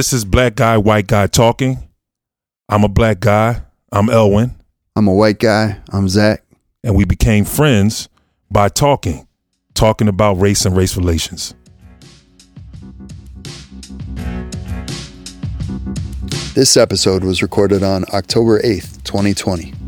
This is Black Guy, White Guy Talking. I'm a black guy. I'm Elwin. I'm a white guy. I'm Zach. And we became friends by talking, talking about race and race relations. This episode was recorded on October 8th, 2020.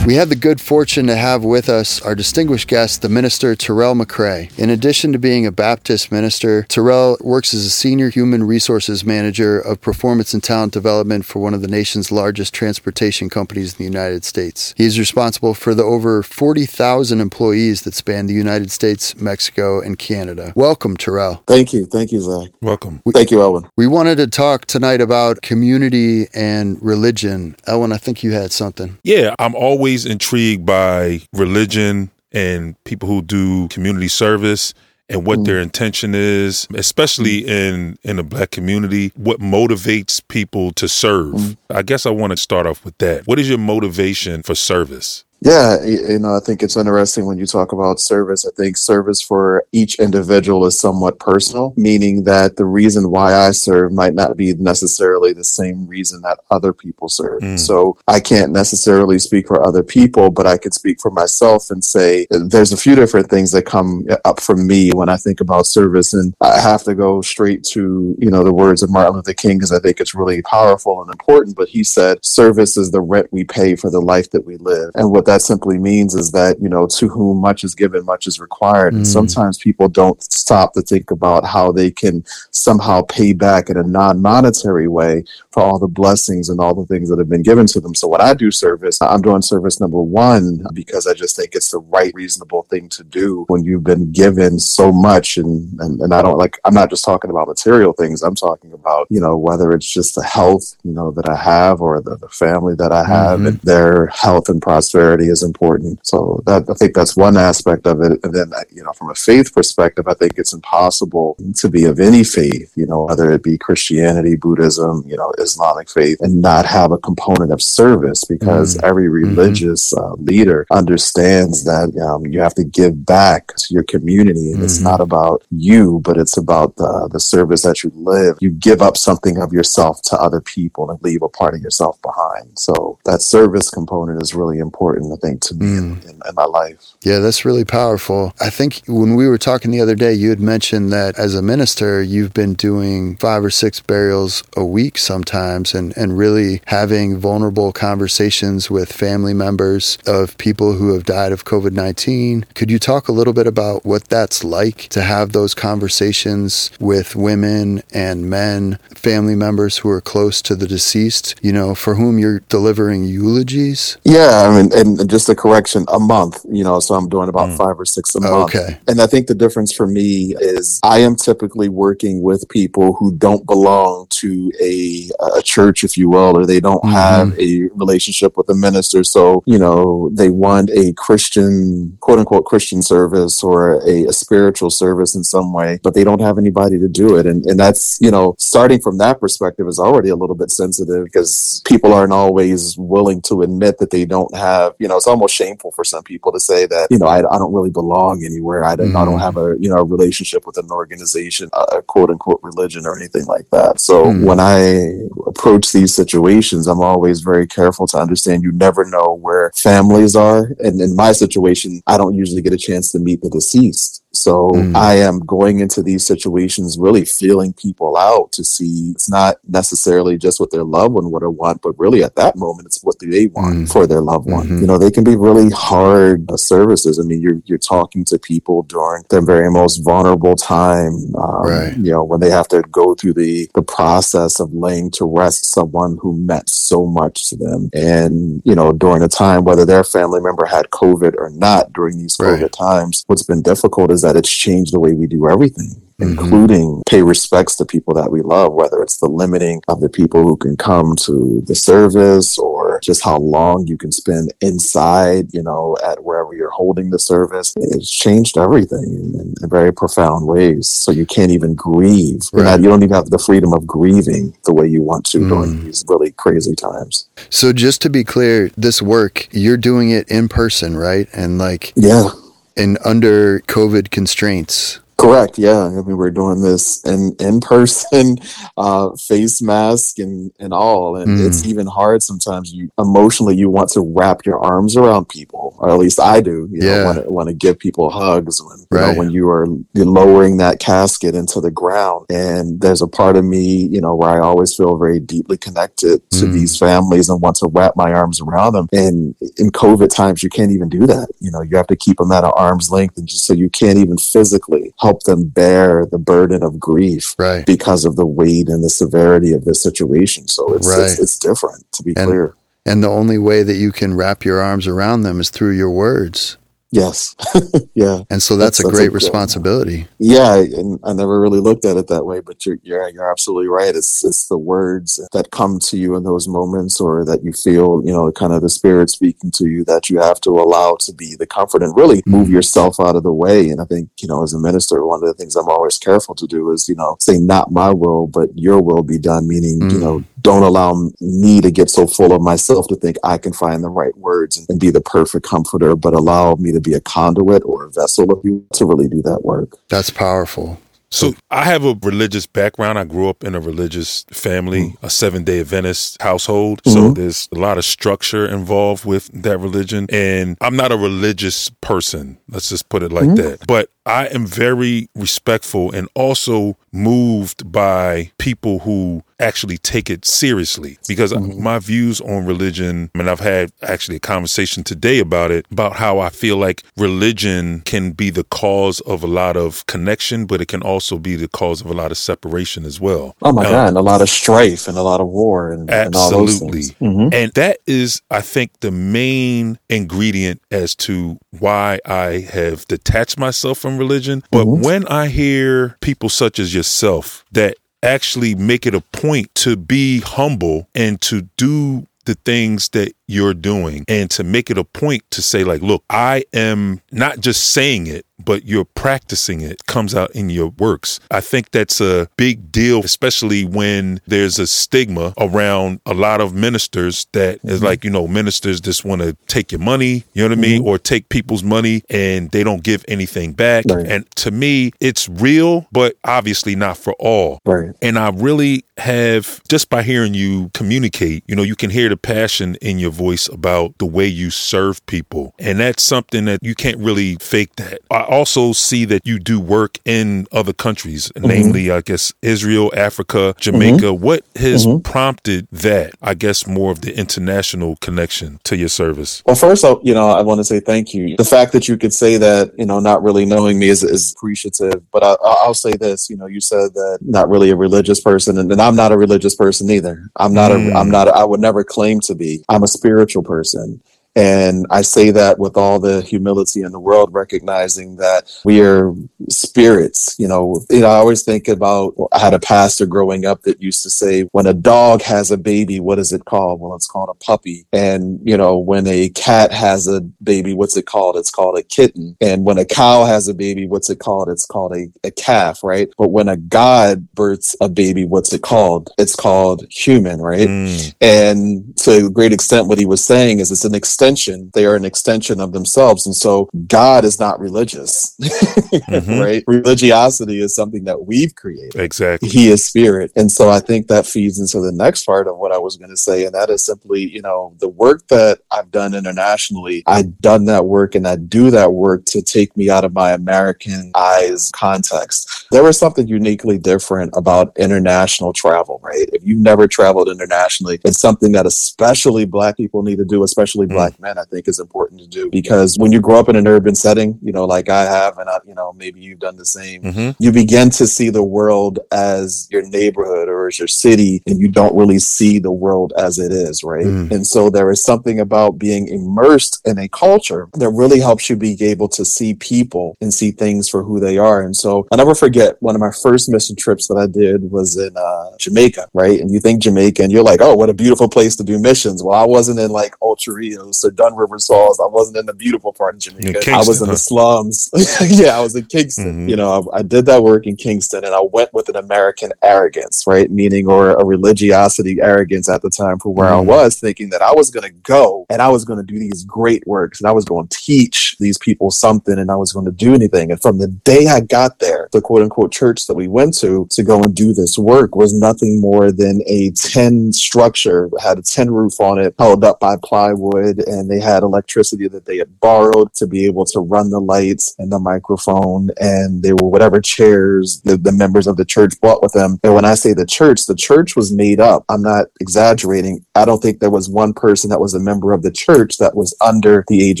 We had the good fortune to have with us our distinguished guest, the minister Terrell McCray. In addition to being a Baptist minister, Terrell works as a senior human resources manager of performance and talent development for one of the nation's largest transportation companies in the United States. He is responsible for the over 40,000 employees that span the United States, Mexico, and Canada. Welcome, Terrell. Thank you. Thank you, Zach. Welcome. Thank you, Elwin. We wanted to talk tonight about community and religion. Elwin, I think you had something. Yeah, I'm always intrigued by religion and people who do community service and what mm. their intention is, especially mm. in in the black community, what motivates people to serve. Mm. I guess I want to start off with that. What is your motivation for service? Yeah, you know, I think it's interesting when you talk about service. I think service for each individual is somewhat personal, meaning that the reason why I serve might not be necessarily the same reason that other people serve. Mm. So I can't necessarily speak for other people, but I can speak for myself and say there's a few different things that come up for me when I think about service. And I have to go straight to, you know, the words of Martin Luther King because I think it's really powerful and important. But he said, service is the rent we pay for the life that we live. And what that simply means is that, you know, to whom much is given, much is required. And Mm. sometimes people don't stop to think about how they can somehow pay back in a non monetary way for all the blessings and all the things that have been given to them. So when I do service, I'm doing service number one because I just think it's the right, reasonable thing to do when you've been given so much. And, and, and I don't like, I'm not just talking about material things. I'm talking about, you know, whether it's just the health, you know, that I have or the, the family that I have Mhm. and their health and prosperity is important. So that, I think that's one aspect of it. And then, you know, from a faith perspective, I think it's impossible to be of any faith, you know, whether it be Christianity, Buddhism, you know, Islamic faith, and not have a component of service because every religious uh, leader understands that um, you have to give back to your community. And it's Mhm. not about you, but it's about the, the service that you live. You give up something of yourself to other people and leave a part of yourself behind. So that service component is really important, I think, to me in, mm. in, in my life. Yeah, that's really powerful. I think when we were talking the other day, you had mentioned that as a minister, you've been doing five or six burials a week sometimes and, and really having vulnerable conversations with family members of people who have died of COVID 19. Could you talk a little bit about what that's like to have those conversations with women and men, family members who are close to the deceased, you know, for whom you're delivering eulogies? Yeah, I mean, and just a correction, a month, you know, so I'm doing about Mm. five or six a month. Okay. And I think the difference for me is I am typically working with people who don't belong to a, a church, if you will, or they don't Mhm. have a relationship with a minister. So, you know, they want a Christian, quote unquote, Christian service or a, a spiritual service in some way, but they don't have anybody to do it. And, and that's, you know, starting from that perspective is already a little bit sensitive because people aren't always willing to admit that they don't have, you know, it's almost shameful for some people to say that, you know, I, I don't really belong anywhere. I don't, I don't Mhm. have a, you know, a relationship with an organization, a, a quote unquote religion or anything like that. So Mhm. when I approach these situations, I'm always very careful to understand you never know where families are. And in my situation, I don't usually get a chance to meet the deceased. So Mm. I am going into these situations really feeling people out to see it's not necessarily just what their loved one would have want, but really at that moment it's what do they want Mm. for their loved one. Mhm. You know, they can be really hard uh, services. I mean, you're you're talking to people during their very most vulnerable time. Um, Right. You know, when they have to go through the the process of laying to rest someone who meant so much to them, and you know, during a time whether their family member had COVID or not during these COVID Right. times, what's been difficult is that it's changed the way we do everything. Mhm. including pay respects to people that we love, whether it's the limiting of the people who can come to the service or just how long you can spend inside, you know, at wherever you're holding the service. It's changed everything in, in very profound ways. So you can't even grieve. Right. You don't even have the freedom of grieving the way you want to mm. during these really crazy times. So just to be clear, this work, you're doing it in person, right? And like, yeah. And under COVID constraints. Correct. Yeah. I mean, we're doing this in in person, uh, face mask and and all, and mm. it's even hard sometimes. You emotionally, you want to wrap your arms around people, or at least I do. You yeah. know, want to give people hugs when you right. know when you are lowering that casket into the ground. And there's a part of me, you know, where I always feel very deeply connected to mm. these families and want to wrap my arms around them. And in COVID times, you can't even do that. You know, you have to keep them at an arm's length, and just so you can't even physically help them bear the burden of grief right. because of the weight and the severity of the situation. So it's, right. it's, it's, different, to be and, clear. And the only way that you can wrap your arms around them is through your words. Yes. yeah. And so that's, that's a great a, responsibility. Yeah, and I never really looked at it that way, but you're you're, you're absolutely right. It's it's the words that come to you in those moments or that you feel, you know, kind of the spirit speaking to you that you have to allow to be the comfort and really move mm-hmm. yourself out of the way. And I think, you know, as a minister, one of the things I'm always careful to do is, you know, say not my will, but your will be done, meaning, mm-hmm. you know, mm. Don't allow me to get so full of myself to think I can find the right words and be the perfect comforter, but allow me to be a conduit or a vessel of you to really do that work. That's powerful. So I have a religious background. I grew up in a religious family, mm-hmm. a seven day Adventist household. Mm-hmm. So there's a lot of structure involved with that religion. And I'm not a religious person. Let's just put it like mm-hmm. that. But I am very respectful and also moved by people who actually take it seriously because mm-hmm. my views on religion, and I've had actually a conversation today about it, about how I feel like religion can be the cause of a lot of connection, but it can also be the cause of a lot of separation as well. Oh my um, God, and a lot of strife and a lot of war and, absolutely. And, mm-hmm. and that is, I think, the main ingredient as to why I have detached myself from religion. But mm-hmm. when I hear people such as yourself that actually make it a point to be humble and to do the things that you're doing and to make it a point to say like look i am not just saying it but you're practicing it comes out in your works i think that's a big deal especially when there's a stigma around a lot of ministers that mm-hmm. is like you know ministers just want to take your money you know what i mean mm-hmm. or take people's money and they don't give anything back right. and to me it's real but obviously not for all right. and i really have just by hearing you communicate you know you can hear the passion in your voice about the way you serve people. And that's something that you can't really fake that. I also see that you do work in other countries, mm-hmm. namely, I guess, Israel, Africa, Jamaica. Mm-hmm. What has mm-hmm. prompted that, I guess, more of the international connection to your service? Well, first, you know, I want to say thank you. The fact that you could say that, you know, not really knowing me is, is appreciative. But I, will say this, you know, you said that not really a religious person, and, and I'm not a religious person either. I'm not mm. a, I'm not, a, I would never claim to be. I'm a spiritual person. And I say that with all the humility in the world, recognizing that we are spirits. You know, you know, I always think about, I had a pastor growing up that used to say, when a dog has a baby, what is it called? Well, it's called a puppy. And, you know, when a cat has a baby, what's it called? It's called a kitten. And when a cow has a baby, what's it called? It's called a, a calf, right? But when a God births a baby, what's it called? It's called human, right? Mm. And to a great extent, what he was saying is it's an extension extension. They are an extension of themselves. And so God is not religious, mm-hmm. right? Religiosity is something that we've created. Exactly. He is spirit. And so I think that feeds into the next part of what I was going to say. And that is simply, you know, the work that I've done internationally, I've done that work and I do that work to take me out of my American eyes context. There was something uniquely different about international travel, right? If you've never traveled internationally, it's something that especially Black people need to do, especially Black with men, I think is important to do because when you grow up in an urban setting, you know, like I have, and I, you know, maybe you've done the same, Mm-hmm. you begin to see the world as your neighborhood or as your city, and you don't really see the world as it is, right? Mm. And so there is something about being immersed in a culture that really helps you be able to see people and see things for who they are. And so I never forget one of my first mission trips that I did was in uh, Jamaica, right? And you think Jamaica, and you're like, oh, what a beautiful place to do missions. Well, I wasn't in like Ocho Rios or Dun River Falls. I wasn't in the beautiful part of Jamaica. I was in huh? the slums. yeah, I was in Kingston. Mhm. You know, I, I did that work in Kingston, and I went with an American arrogance, right? Meaning, or a religiosity arrogance at the time for where I Mhm. was, thinking that I was going to go and I was going to do these great works and I was going to teach these people something and I was going to do anything. And from the day I got there, the quote unquote church that we went to to go and do this work was nothing more than a tin structure, had a tin roof on it, held up by plywood, and they had electricity that they had borrowed to be able to run the lights and the microphone. And they were whatever chairs the, the members of the church brought with them. And when I say the church, the church was made up. I'm not exaggerating. I don't think there was one person that was a member of the church that was under the age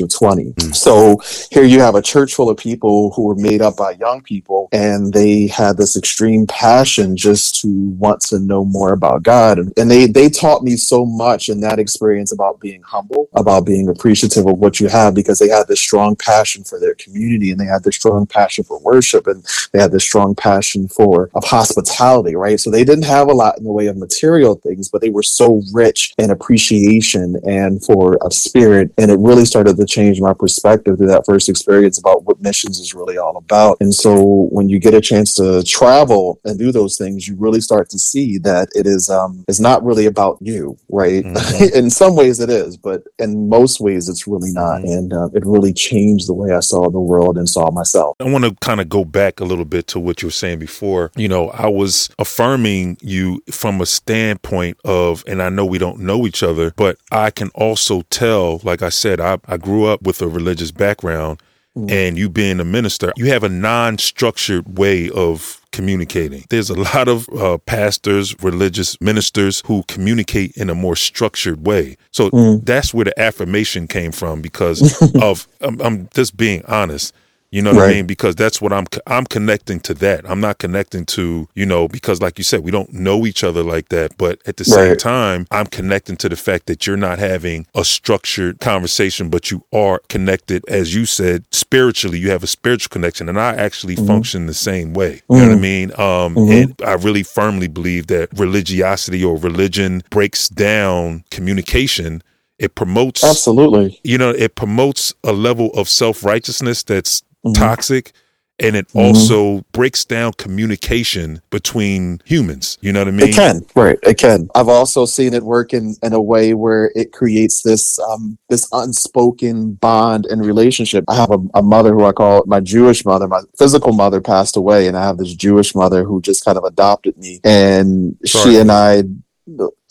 of 20. Hmm. So here you have a church full of people who were made up by young people and they had this extreme passion just to want to know more about God. And, and they, they taught me so much in that experience about being humble, about being appreciative of what you have because they had this strong passion for their community and they had this strong passion for worship and they had this strong passion for of hospitality, right? So they didn't have a lot in the way of material things, but they were so rich in appreciation and for of spirit. And it really started to change my perspective through that first experience about what missions is really all about. And so when you get a chance to travel and do those things, you really start to see that it is um it's not really about you, right? Mhm. in some ways it is, but in most ways it's really not. Mhm. And uh, it really changed the way I saw the world and saw myself. I want to kind of go back a little bit to what you were saying before. You know, I was affirming you from a standpoint of, and I know we don't know each other, but I can also tell, like I said, I, I grew up with a religious background. Mm. And you being a minister, you have a non structured way of communicating. There's a lot of uh, pastors, religious ministers who communicate in a more structured way. So Mm. that's where the affirmation came from because of, I'm, I'm just being honest. You know what I mean? Because that's what I'm I'm connecting to that. I'm not connecting to, you know, because like you said, we don't know each other like that, but at the same time, I'm connecting to the fact that you're not having a structured conversation, but you are connected as you said, spiritually, you have a spiritual connection and I actually Mhm. function the same way. You know what I Mhm. mean? Um Mhm. and I really firmly believe that religiosity or religion breaks down communication. It promotes Absolutely. you know, it promotes a level of self righteousness that's Mhm. toxic. And it Mhm. also breaks down communication between humans. You know what I mean? It can, right? It can. I've also seen it work in, in a way where it creates this um, this unspoken bond and relationship. I have a, a mother who I call my Jewish mother. My physical mother passed away, and I have this Jewish mother who just kind of adopted me, and Sorry. she and I.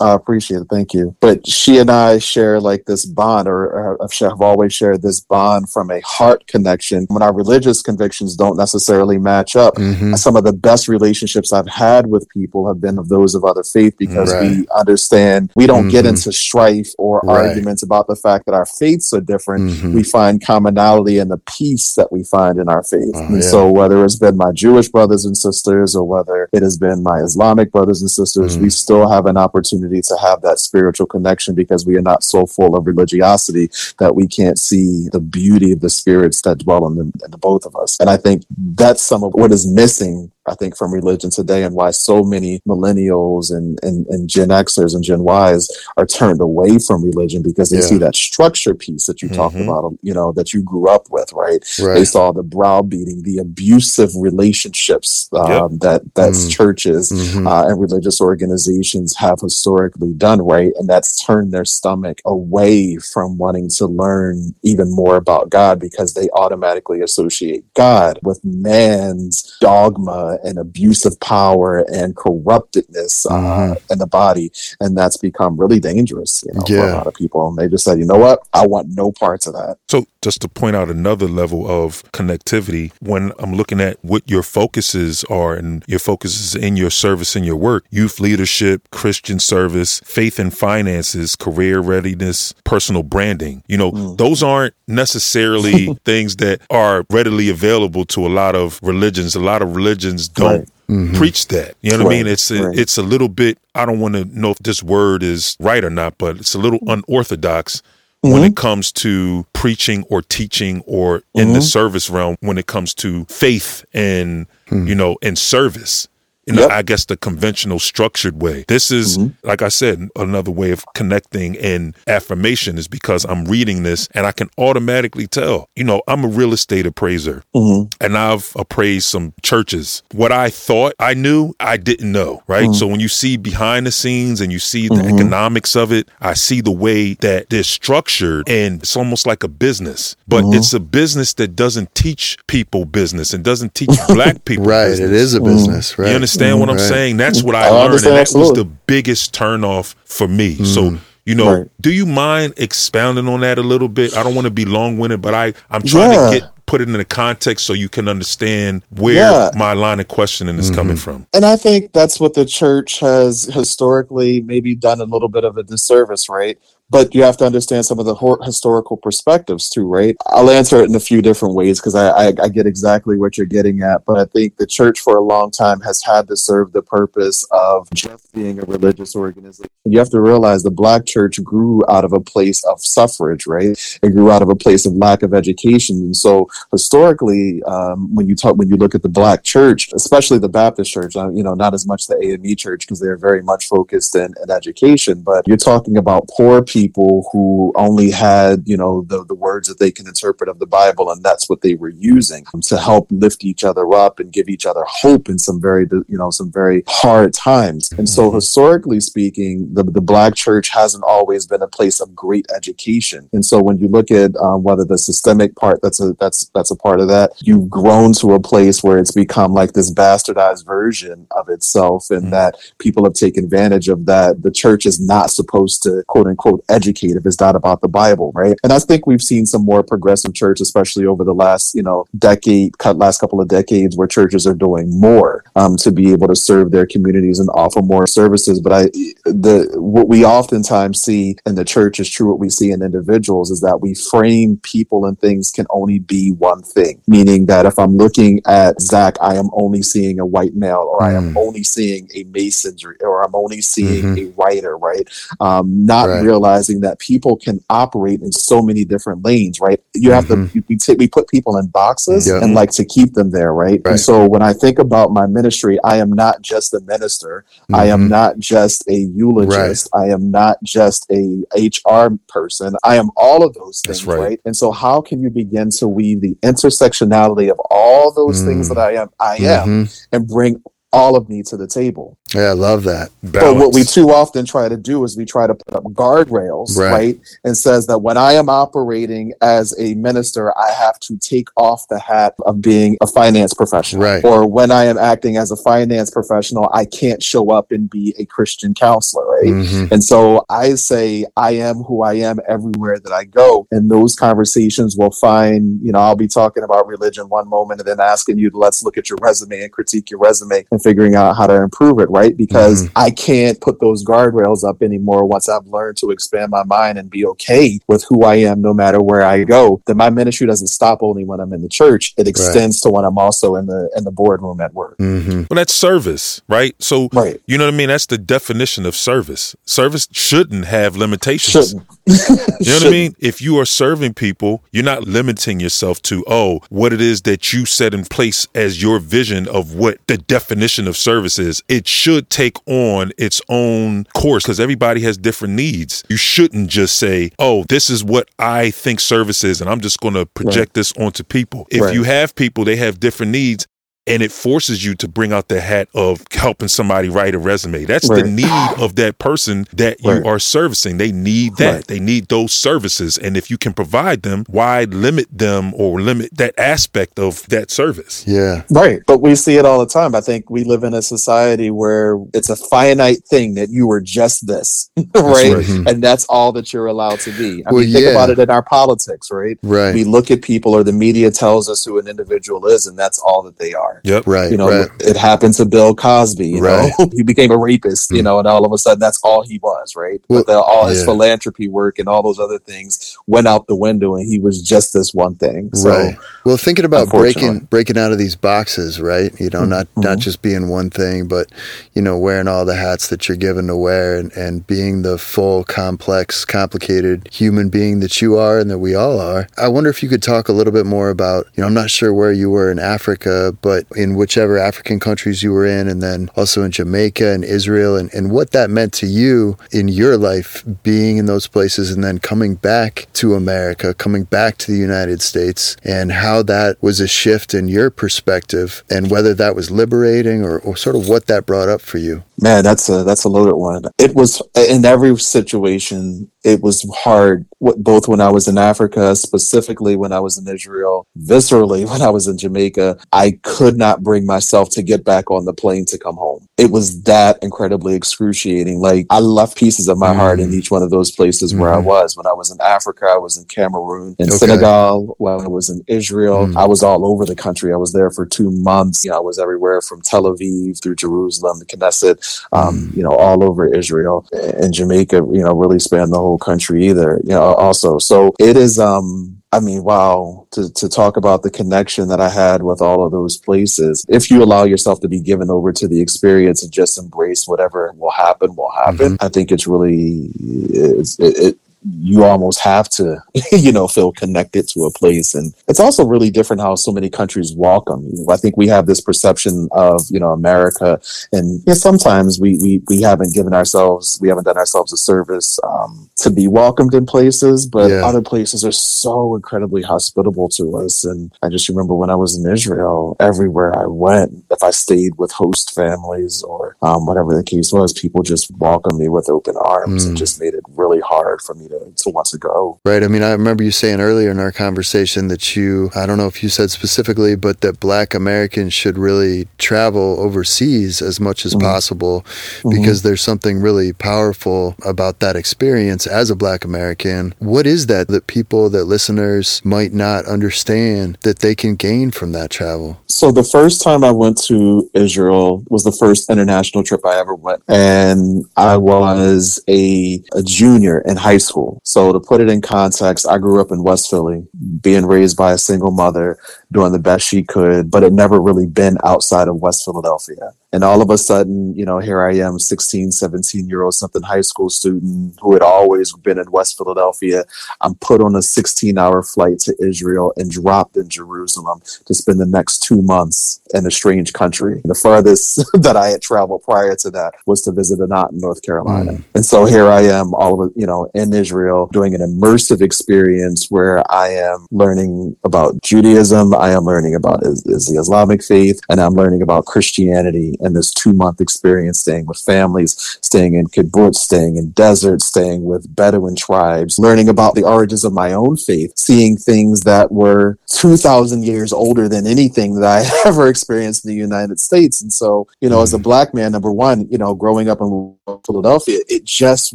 I appreciate it. Thank you. But she and I share like this bond, or, or have always shared this bond from a heart connection. When our religious convictions don't necessarily match up, Mhm. some of the best relationships I've had with people have been of those of other faith because Right. we understand we don't get Mhm. into strife or Right. arguments about the fact that our faiths are different. Mhm. We find commonality in the peace that we find in our faith. Oh, and yeah. so, whether it's been my Jewish brothers and sisters or whether it has been my Islamic brothers and sisters, we still have an opportunity to have that spiritual connection because we are not so full of religiosity that we can't see the beauty of the spirits that dwell in the, in the both of us. And I think that's some of what is missing I think from religion today and why so many millennials and, and, and Gen Xers and Gen Ys are turned away from religion because they Yeah. see that structure piece that you talked Mhm. about, you know, that you grew up with, right? They saw the browbeating, the abusive relationships um, that that's Mm. churches Mhm. uh, and religious organizations have historically done, right? And that's turned their stomach away from wanting to learn even more about God because they automatically associate God with man's dogma uh, and abuse of power and corruptedness uh, Mhm. in the body, and that's become really dangerous you know, for a lot of people. And they just said, you know what, I want no parts of that. So, just to point out another level of connectivity, when I'm looking at what your focuses are and your focuses in your service and your work, youth leadership, Christian service, faith and finances, career readiness, personal branding, you know, Mm. those aren't necessarily things that are readily available to a lot of religions. A lot of religions don't Right. Mhm. preach that. You know what I mean? It's a, right. it's a little bit. I don't want to know if this word is right or not, but it's a little unorthodox when Mhm. it comes to preaching or teaching or in the Mhm. service realm. When it comes to faith and Hmm. you know and service. Know, Yep. I guess the conventional structured way. This is, Mhm. like I said, another way of connecting and affirmation is because I'm reading this and I can automatically tell, you know, I'm a real estate appraiser Mhm. and I've appraised some churches. What I thought I knew, I didn't know, right? Mhm. So when you see behind the scenes and you see the Mhm. economics of it, I see the way that they're structured and it's almost like a business, but Mhm. it's a business that doesn't teach people business and doesn't teach black people Right. business. It is a Mhm. business, right? You understand what I'm Right. saying? That's what I, I learned, and that was the biggest turnoff for me. So, Mm. you know, Right. do you mind expounding on that a little bit? I don't want to be long winded, but I I'm trying Yeah. to get put it in a context so you can understand where Yeah. my line of questioning is Mhm. coming from. And I think that's what the church has historically maybe done a little bit of a disservice, right? But you have to understand some of the hor- historical perspectives too, right? I'll answer it in a few different ways because I, I, I get exactly what you're getting at. But I think the church for a long time has had to serve the purpose of just being a religious organization. You have to realize the black church grew out of a place of suffrage, right? It grew out of a place of lack of education. And so historically, um, when you talk, when you look at the black church, especially the Baptist church, uh, you know, not as much the AME church because they're very much focused in, in education, but you're talking about poor people who only had, you know, the, the words that they can interpret of the Bible, and that's what they were using to help lift each other up and give each other hope in some very, you know, some very hard times. And so, Mhm. historically speaking, the, the black church hasn't always been a place of great education. And so, when you look at um, whether the systemic part that's a that's that's a part of that, you've grown to a place where it's become like this bastardized version of itself, and Mhm. that people have taken advantage of that. The church is not supposed to quote unquote educate if it's not about the Bible, right? And I think we've seen some more progressive church, especially over the last you know decade, cut last couple of decades, where churches are doing more um, to be able to serve their communities and offer more services. But I, the what we oftentimes see in the church is true. What we see in individuals is that we frame people and things can only be one thing. Meaning that if I'm looking at Zach, I am only seeing a white male, or I am Mm. only seeing a mason, or I'm only seeing Mhm. a writer, right? Um, not Right. realizing that people can operate in so many different lanes, right? You have Mhm. to we, take, we put people in boxes Yeah. and like to keep them there, right? Right. And so when I think about my ministry, I am not just a minister. I am Mhm. not just a eulogist. I am not just a HR person. I am all of those things, right. right. And so how can you begin to weave the intersectionality of all those things Mm. that I am, I am, Mhm. and bring all of me to the table? Yeah, I love that. But what we too often try to do is we try to put up guardrails, Right. right. And says that when I am operating as a minister, I have to take off the hat of being a finance professional. Right. Or when I am acting as a finance professional, I can't show up and be a Christian counselor, right? Mhm. And so I say, I am who I am everywhere that I go. And those conversations will find, you know, I'll be talking about religion one moment and then asking you to let's look at your resume and critique your resume and figuring out how to improve it, right? Because Mhm. I can't put those guardrails up anymore once I've learned to expand my mind and be okay with who I am no matter where I go. Then my ministry doesn't stop only when I'm in the church. It extends to when I'm also in the in the boardroom at work. Mm-hmm. Well, that's service, right? So, Right. you know what I mean? That's the definition of service. Service shouldn't have limitations. Shouldn't. You know what I mean? If you are serving people, you're not limiting yourself to, oh, what it is that you set in place as your vision of what the definition of services. It should take on its own course because everybody has different needs. You shouldn't just say, oh, this is what I think service is, and I'm just going to project this onto people. If Right. you have people, they have different needs. And it forces you to bring out the hat of helping somebody write a resume. That's Right. the need of that person that you are servicing. They need that. Right. They need those services. And if you can provide them, why limit them or limit that aspect of that service? Yeah. Right. But we see it all the time. I think we live in a society where it's a finite thing that you were just this, right? right. Mhm. And that's all that you're allowed to be. I Well, mean, think yeah. about it in our politics, right? Right. We look at people or the media tells us who an individual is, and that's all that they are. Yep. right. You know, right. it happened to Bill Cosby. You Right. know, he became a rapist. You know, and all of a sudden, that's all he was, right? Well, but the, all his yeah. philanthropy work and all those other things went out the window, and he was just this one thing. So, right. Well, thinking about breaking breaking out of these boxes, right? You know, not not Mhm. just being one thing, but you know, wearing all the hats that you're given to wear, and, and being the full, complex, complicated human being that you are, and that we all are. I wonder if you could talk a little bit more about. You know, I'm not sure where you were in Africa, but in whichever African countries you were in, and then also in Jamaica and Israel, and, and what that meant to you in your life, being in those places, and then coming back to America, coming back to the United States, and how that was a shift in your perspective, and whether that was liberating or, or sort of what that brought up for you. Man, that's a that's a loaded one. It was in every situation. It was hard, both when I was in Africa, specifically when I was in Israel, viscerally when I was in Jamaica. I could not bring myself to get back on the plane to come home. It was that incredibly excruciating. Like I left pieces of my heart in Mm. each one of those places where I Mhm. was. When I was in Africa, I was in Cameroon, in Okay. Senegal. When I was in Israel, Mm. I was all over the country. I was there for two months. You know, I was everywhere from Tel Aviv through Jerusalem, the Knesset, um, you know, all over Israel and Jamaica, you know, really span the whole country either, you know, also. So it is, um, I mean, wow, to, to talk about the connection that I had with all of those places. If you allow yourself to be given over to the experience and just embrace whatever will happen, will happen, mm-hmm. I think it's really, it's, it, it, you almost have to, you know, feel connected to a place. And it's also really different how so many countries welcome you. I think we have this perception of, you know, America and yeah, sometimes we, we, we haven't given ourselves, we haven't done ourselves a service um, to be welcomed in places, but Yeah. other places are so incredibly hospitable to us. And I just remember when I was in Israel, everywhere I went, if I stayed with host families or um, whatever the case was, people just welcomed me with open arms and Mm. just made it really hard for me to, to want to go. Right. I mean, I remember you saying earlier in our conversation that you, I don't know if you said specifically, but that black Americans should really travel overseas as much as Mhm. possible because there's something really powerful about that experience as a black American. What is that that people, that listeners might not understand that they can gain from that travel? So the first time I went to Israel was the first international trip I ever went, and I was a, a junior in high school. So to put it in context, I grew up in West Philly, being raised by a single mother, doing the best she could, but it never really been outside of West Philadelphia. And all of a sudden, you know, here I am, 16, 17 year old, something high school student who had always been in West Philadelphia. I'm put on a 16 hour flight to Israel and dropped in Jerusalem to spend the next two months in a strange country. The farthest that I had traveled prior to that was to visit Anat in North Carolina. Mm. And so here I am, all of you know, in Israel, doing an immersive experience where I am learning about Judaism, I am learning about is, is the Islamic faith, and I'm learning about Christianity in this two month experience, staying with families, staying in kibbutz, staying in deserts, staying with Bedouin tribes, learning about the origins of my own faith, seeing things that were 2,000 years older than anything that I ever experienced in the United States. And so, you know, as a black man, number one, you know, growing up in Philadelphia, it just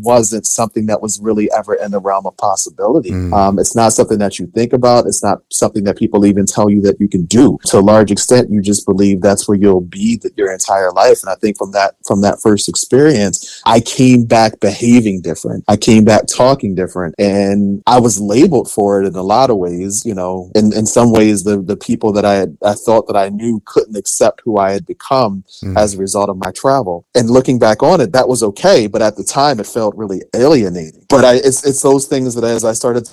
wasn't something that was really ever in the realm of possibility. Mm. Um, it's not something that you think about. It's not something that people even tell you that you can do. To a large extent, you just believe that's where you'll be th- your entire life. And I think from that from that first experience, I came back behaving different. I came back talking different, and I was labeled for it in a lot of ways. You know, in in some ways, the the people that I had I thought that I knew couldn't accept who I had become Mm. as a result of my travel. And looking back on it, that was okay, but at the time, it felt really alienating. But I, it's it's those things that as I started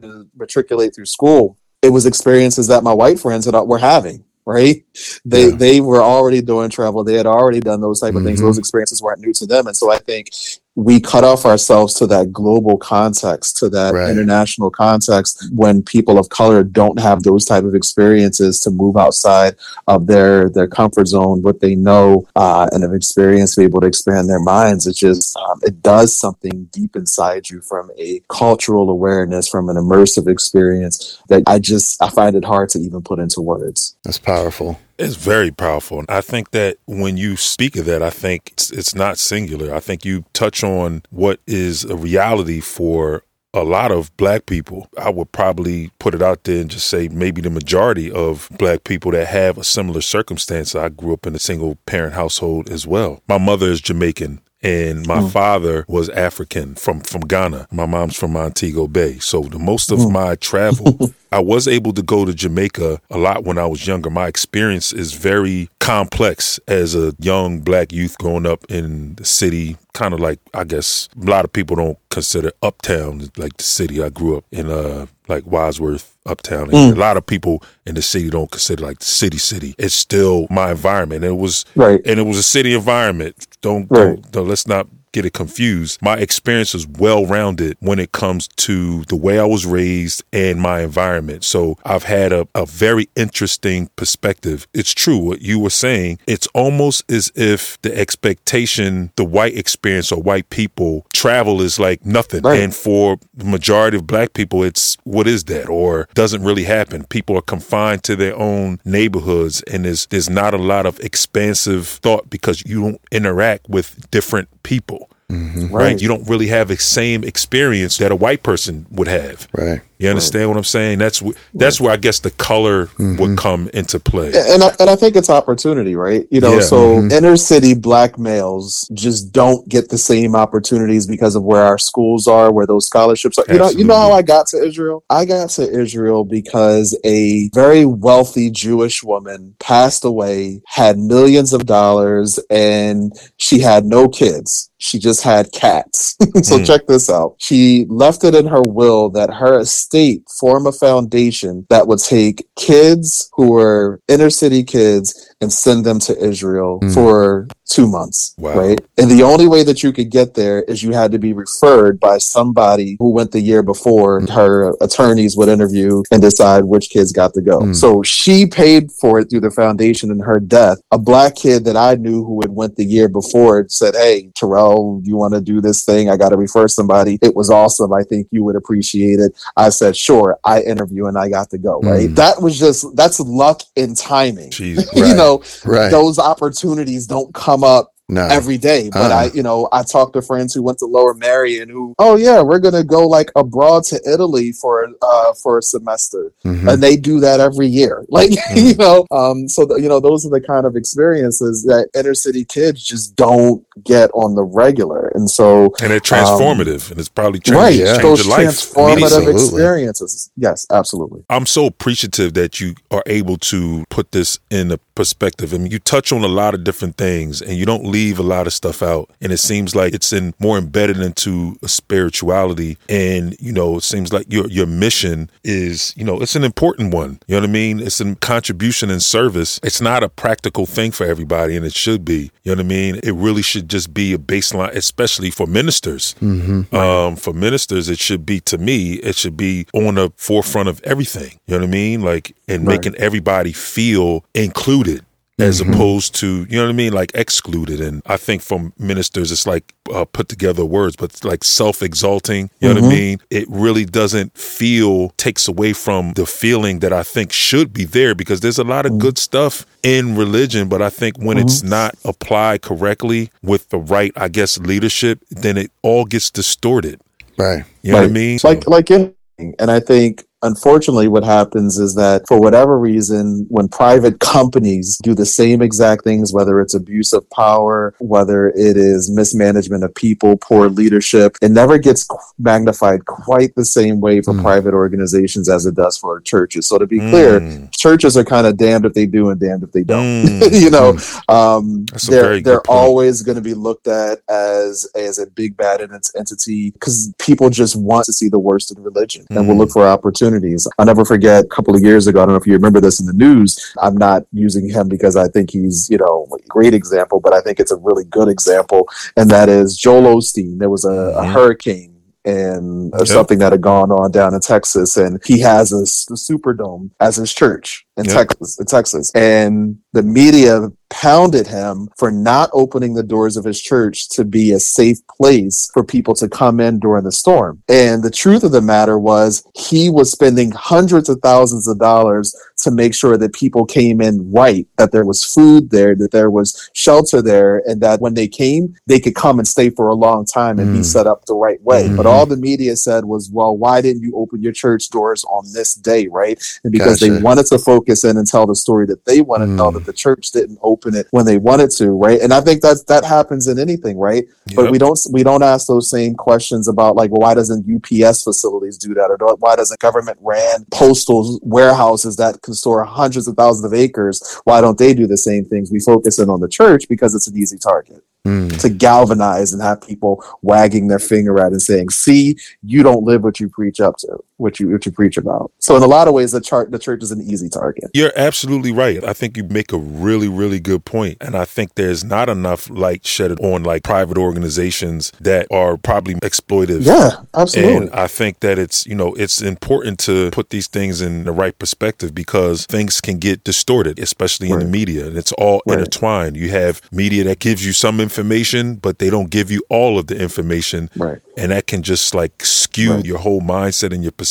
to matriculate through school, it was experiences that my white friends had, were having. Right? They Yeah. they were already doing travel. They had already done those type of things. Mhm. Those experiences weren't new to them. And so I think we cut off ourselves to that global context, to that Right. international context when people of color don't have those type of experiences to move outside of their their comfort zone, what they know uh, and have experienced, to be able to expand their minds. It just um, it does something deep inside you from a cultural awareness, from an immersive experience that I just I find it hard to even put into words. That's powerful. It's very powerful. And I think that when you speak of that, I think it's, it's not singular. I think you touch on what is a reality for a lot of black people. I would probably put it out there and just say maybe the majority of black people that have a similar circumstance. I grew up in a single parent household as well. My mother is Jamaican. And my mm. father was African from, from Ghana. My mom's from Montego Bay. So the most of mm. my travel I was able to go to Jamaica a lot when I was younger. My experience is very complex as a young black youth growing up in the city, kind of like I guess a lot of people don't consider uptown like the city. I grew up in uh like Wadsworth uptown and a lot of people in the city don't consider like the city city. It's still my environment. It was Right. and it was a city environment. Don't, Right. don't, don't let's not get it confused. My experience is well rounded when it comes to the way I was raised and my environment. So I've had a, a very interesting perspective. It's true what you were saying. It's almost as if the expectation, the white experience or white people travel is like nothing. Right. And for the majority of black people, it's what is that? Or doesn't really happen. People are confined to their own neighborhoods and there's there's not a lot of expansive thought because you don't interact with different people. Mm-hmm. Right. You don't really have the same experience that a white person would have. Right. You understand what I'm saying? That's that's where I guess the color would come into play. and I, and I think it's opportunity, right? You know, Yeah. so inner city black males just don't get the same opportunities because of where our schools are, where those scholarships are. You know, you know how I got to Israel? I got to Israel because a very wealthy Jewish woman passed away, had millions of dollars, and she had no kids. She just had cats. so Hmm. check this out. She left it in her will that her estate form a foundation that would take kids who were inner city kids and send them to Israel Hmm. for two months. Wow. Right. And the only way that you could get there is you had to be referred by somebody who went the year before. Her attorneys would interview and decide which kids got to go. Hmm. So she paid for it through the foundation in her death. A black kid that I knew who had went the year before said, Hey, Terrell, you want to do this thing? I got to refer somebody. It was awesome. I think you would appreciate it. I said, sure. I interview and I got to go. Right. Mm. That was just, that's luck and timing. Jesus. you Right. Right. those opportunities don't come up no. every day. But Uh-uh. I, you know, I talked to friends who went to Lower Merion who, oh yeah, we're gonna go like abroad to Italy for uh for a semester, Mhm. and they do that every year. Like Mm. you know, um, so the, you know, those are the kind of experiences that inner city kids just don't get on the regular, and so And they're transformative and it's probably changed, right, yeah. those your life. transformative experiences. Yes, absolutely. I'm so appreciative that you are able to put this in a perspective. I mean, you touch on a lot of different things and you don't leave a lot of stuff out. And it seems like it's in more embedded into a spirituality. And, you know, it seems like your your mission is, you know, it's an important one. You know what I mean? It's a contribution and service. It's not a practical thing for everybody, and it should be. You know what I mean? It really should just be a baseline, especially for ministers. Um, for ministers, it should be to me, it should be on the forefront of everything. You know what I mean? Like, and Right. making everybody feel included. As mm-hmm. opposed to, you know what I mean, like excluded. And I think from ministers, it's like uh, put together words, but it's like self exalting. You know what I mm-hmm. mean? It really doesn't feel, takes away from the feeling that I think should be there because there's a lot of mm-hmm. good stuff in religion. But I think when it's not applied correctly with the right, I guess, leadership, then it all gets distorted. Right. You know what I Right. mean? Like like anything. And I think unfortunately what happens is that for whatever reason, when private companies do the same exact things, whether it's abuse of power, whether it is mismanagement of people, poor leadership, it never gets magnified quite the same way for Mm. private organizations as it does for churches. So to be clear, Mm, churches are kind of damned if they do and damned if they don't. mm. you know, um, they're they're always going to be looked at as as a big bad en- entity because people just want to see the worst in religion and will Mm. look for opportunities opportunities. I'll never forget a couple of years ago, I don't know if you remember this in the news. I'm not using him because I think he's, you know, a great example, but I think it's a really good example. And that is Joel Osteen. There was a, a mm-hmm. hurricane and or yep. something that had gone on down in Texas, and he has a, a Superdome as his church in yep. Texas, in Texas, and the media pounded him for not opening the doors of his church to be a safe place for people to come in during the storm. And the truth of the matter was, he was spending hundreds of thousands of dollars to make sure that people came in right, that there was food there, that there was shelter there, and that when they came, they could come and stay for a long time and mm. be set up the right way. Mm-hmm. But all the media said was, well, why didn't you open your church doors on this day, right? And because gotcha. they wanted to focus in and tell the story that they want to mm. tell, that the church didn't open it when they wanted to, right? And I think that that happens in anything, right? Yep. But we don't we don't ask those same questions about like, well, why doesn't UPS facilities do that, or why doesn't government ran postal warehouses that can store hundreds of thousands of acres? Why don't they do the same things? We focus in on the church because it's an easy target mm. to galvanize and have people wagging their finger at and saying, "See, you don't live what you preach up to, what you what you preach about." So in a lot of ways, the chart the church is an easy target. You're absolutely right. I think you make a really really good point, and I think there's not enough light shed on like private organizations that are probably exploitive. Yeah, absolutely. And I think that it's you know it's important to put these things in the right perspective because things can get distorted, especially right. in the media, and it's all right. intertwined. You have media that gives you some information but they don't give you all of the information. Right. And that can just like skew right. your whole mindset and your perspective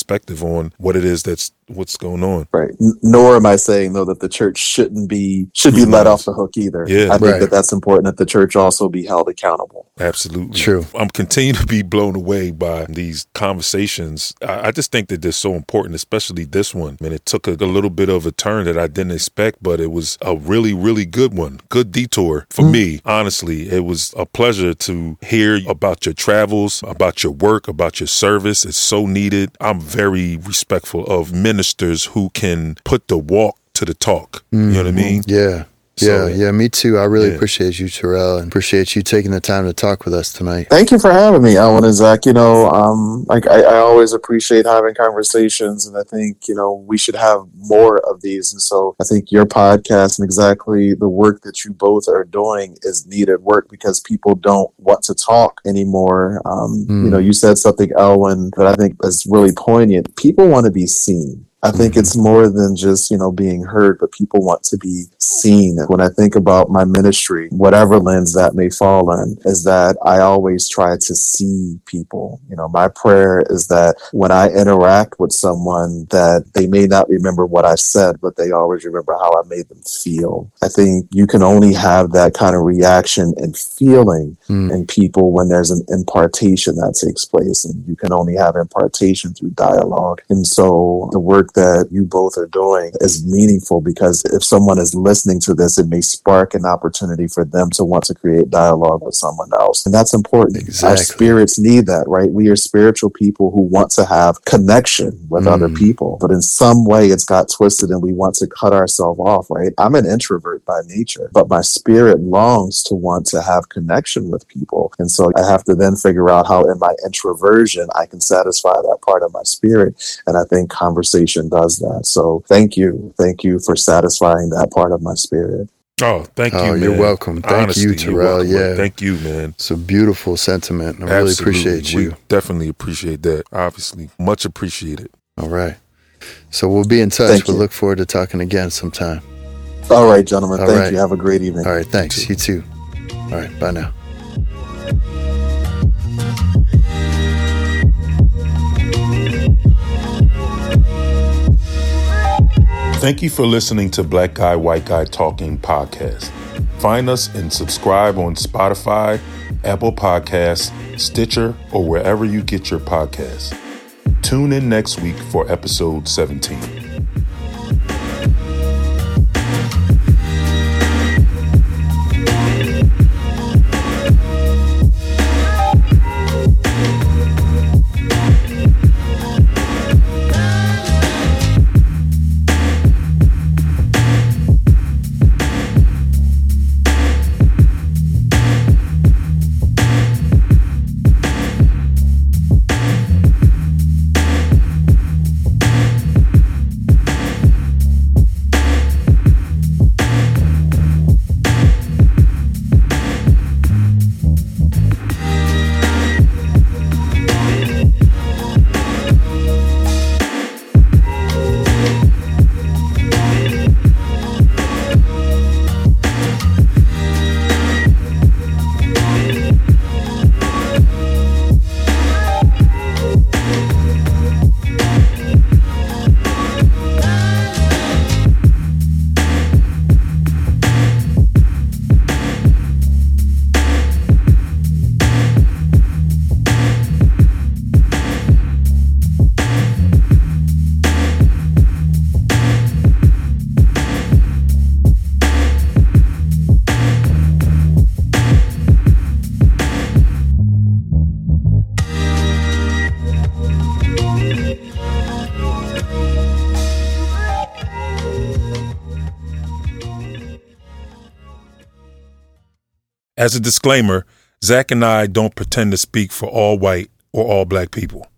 on what it is that's what's going on. Right. Nor am I saying though that the church shouldn't be should be let off the hook either. Yeah. I think right. that that's important that the church also be held accountable. Absolutely. True. I'm continuing to be blown away by these conversations. I, I just think that they're so important, especially this one. I mean, it took a, a, little bit of a turn that I didn't expect, but it was a really, really good one. Good detour for mm. me. Honestly, it was a pleasure to hear about your travels, about your work, about your service. It's so needed. I'm very respectful of ministry ministers who can put the walk to the talk. Mm-hmm. You know what I mm-hmm. mean? Yeah. So, yeah, yeah, me too. I really yeah. appreciate you, Terrell, and appreciate you taking the time to talk with us tonight. Thank you for having me, Owen and Zach. You know, um, like I, I always appreciate having conversations, and I think you know we should have more of these. And so I think your podcast and exactly the work that you both are doing is needed work because people don't want to talk anymore. Um, mm. You know, you said something, Elwin, that I think is really poignant. People want to be seen I think it's more than just, you know, being heard, but people want to be seen. When I think about my ministry, whatever lens that may fall in, is that I always try to see people. You know, my prayer is that when I interact with someone that they may not remember what I said, but they always remember how I made them feel. I think you can only have that kind of reaction and feeling mm. in people when there's an impartation that takes place. And you can only have impartation through dialogue. And so the work that you both are doing is meaningful because if someone is listening to this, it may spark an opportunity for them to want to create dialogue with someone else. And that's important. Exactly. Our spirits need that, right? We are spiritual people who want to have connection with mm. other people, but in some way it's got twisted and we want to cut ourselves off, right? I'm an introvert by nature, but my spirit longs to want to have connection with people. And so I have to then figure out how in my introversion I can satisfy that part of my spirit. And I think conversation does that. So thank you. Thank you for satisfying that part of my spirit. Oh, thank you. Oh, you're welcome. Thank Honestly, you, Terrell. Yeah. Thank you, man. It's a beautiful sentiment. I Absolutely. really appreciate you. We definitely appreciate that. Obviously, much appreciated. All right. So we'll be in touch. Thank we'll you. look forward to talking again sometime. All right, gentlemen. All Thank right. you. Have a great evening. All right. Thanks. You too. All right. Bye now. Thank you for listening to Black Guy, White Guy Talking podcast. Find us and subscribe on Spotify, Apple Podcasts, Stitcher, or wherever you get your podcasts. Tune in next week for episode 17. As a disclaimer, Zach and I don't pretend to speak for all white or all black people.